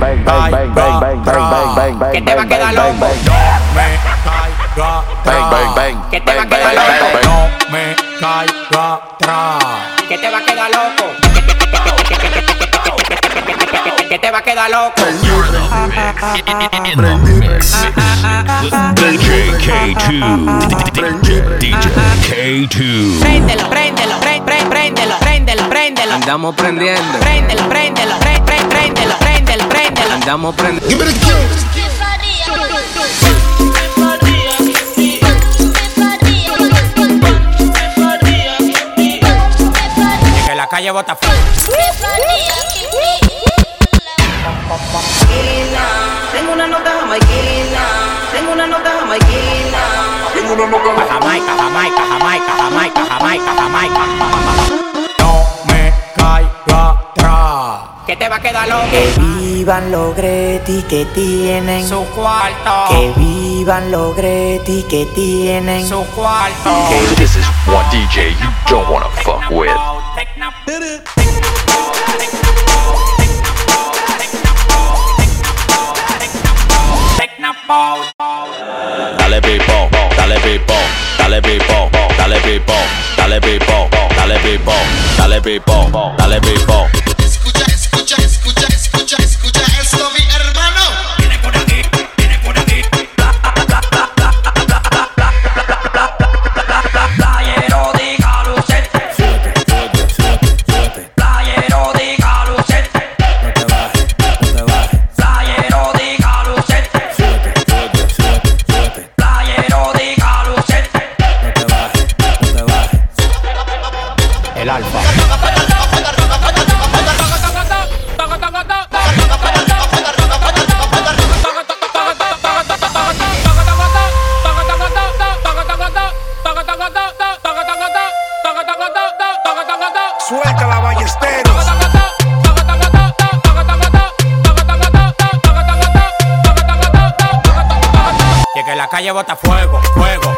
bang, bang, bang, bang, que te va a quedar loco. Bang, bang, bang, que te va a quedar loco. No me caiga atrás, que te va a quedar loco. Que te va a quedar loco. DJ K2. DJ K2. Préndelo. Andamos prendiendo. Préndelo, préndelo, préndelo, préndelo andamos prendiendo. Que la calle bota. Tengo una nota jamaiquina, tengo una nota jamaiquina. Jamaica, Jamaica, Jamaica, Jamaica, Jamaica, Jamaica. No me caiga atrás, que te va a quedar loco. Que vivan los Greti que tienen. Su cuarto, Que vivan los Greti que tienen. su cuarto. This is one DJ you don't wanna fuck with. Dale pipo, dale pipo, dale pipo, dale pipo, dale pipo, dale pipo, dale pipo, dale pipo. Escucha, escucha, Suelta la ballesteros. Que la calle bota fuego, fuego,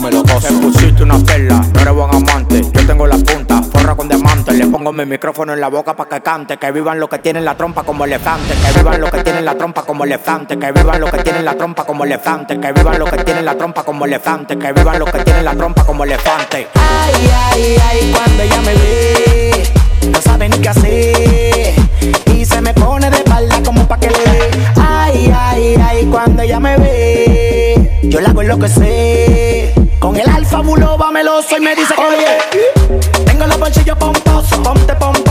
me lo gozo. Te pusiste una perla, no eres buen amante. Yo tengo la pongo mi micrófono en la boca para que cante. Que vivan los que tienen la trompa como elefante. Que vivan los que tienen la trompa como elefante. Que vivan los que tienen la trompa como elefante. Que vivan los que tienen la trompa como elefante. Que vivan los que tienen la trompa como elefante. Ay, ay, ay, cuando ella me ve, no sabe ni qué hacer. Y se me pone de espalda como pa' que le dé. Ay, ay, ay, cuando ella me ve, yo la hago enloquecer. Con el alfa buloba meloso y me dice que Oye, tengo la bolsilla pomposa, ponte pomposa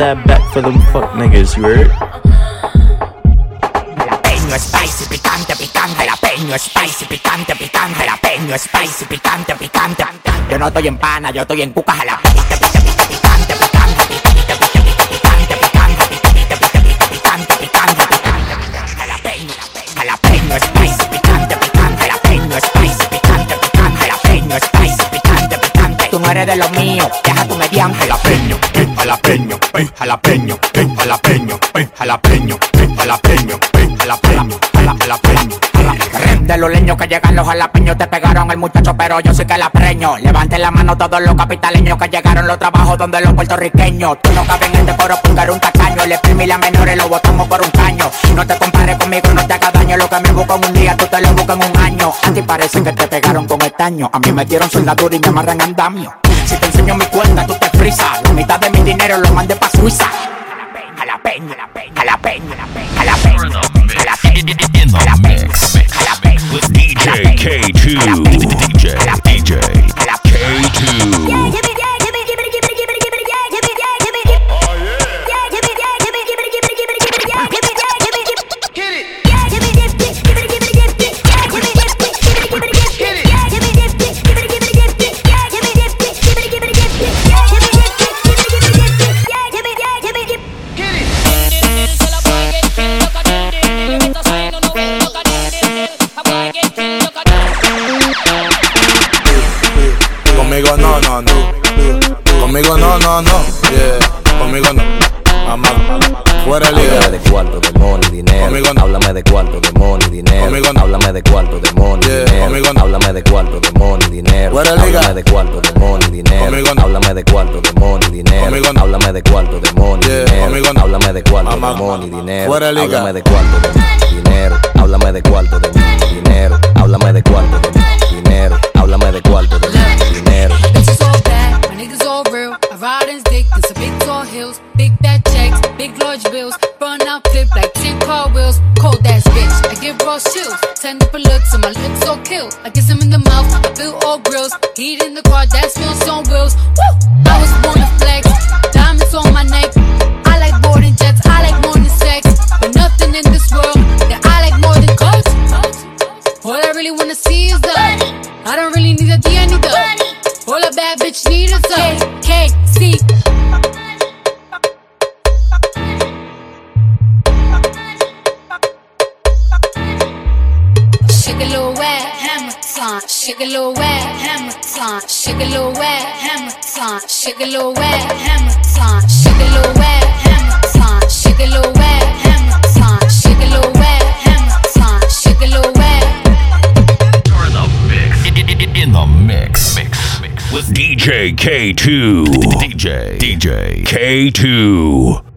that back for them fuck niggas, you heard? Jalapeño spicy, picante, picante. Jalapeño spicy, picante, picante. Jalapeño spicy, picante, picante. Yo no estoy en pana, yo estoy en cuca jalapeño. Eres de los míos, deja tu mediante. Jalapeño, eh, jalapeño, eh, jalapeño, eh, jalapeño, eh, jalapeño, eh, jalapeño, eh, jalapeño, jala- jalapeño, jala- De los leños que llegan los jalapeños te pegaron el muchacho, pero yo sí que la preño. Levanten la mano todos los capitaleños que llegaron los trabajos donde los puertorriqueños. Tú no cabes en este coro porque eres un tacaño. El primi y la menores lo botamos por un caño. No te compares conmigo, no te hagas daño. Lo que me busco en un día, tú te lo buscas en un año. A ti parece que te pegaron con estaño. A mí me dieron soldadura y me amarran andamio. Si te enseño mi cuenta, tú te frisas. La mitad de mi dinero lo mandé pa' Suiza. A la peña, a la peña, a la peña, a la peña, la peña, a la peña, la peña, DJ K2, DJ, DJ K2. Fuera liga. Háblame de cuarto, de money, dinero. No. Háblame de cuarto, de money, dinero. No. Háblame de cuarto, de money, Yeah, dinero. no. Háblame de cuarto, de money, dinero. Fuera liga. Háblame de cuarto, de money, dinero. No. Háblame de cuarto, de money, dinero. No. Háblame de cuarto, de money, Yeah, dinero. no. Háblame de cuarto, Mamá. de money, dinero. Fuera de liga. Háblame de cuarto, de money, dinero. Háblame de cuarto, de money, dinero. Háblame de cuarto, de money, dinero. Kill. I kiss him in the mouth, I feel all grills. Heat in the car, that smells on wheels. Woo! I was born to flex, diamonds on my neck. I like boarding jets, I like more than sex. But nothing in this world that I like more than cars. All I really wanna see is the money. I don't really need a D, I need the All a bad bitch need is a K, K, C in the mix, in the mix, mix, mix. With DJ K2, DJ, DJ K2.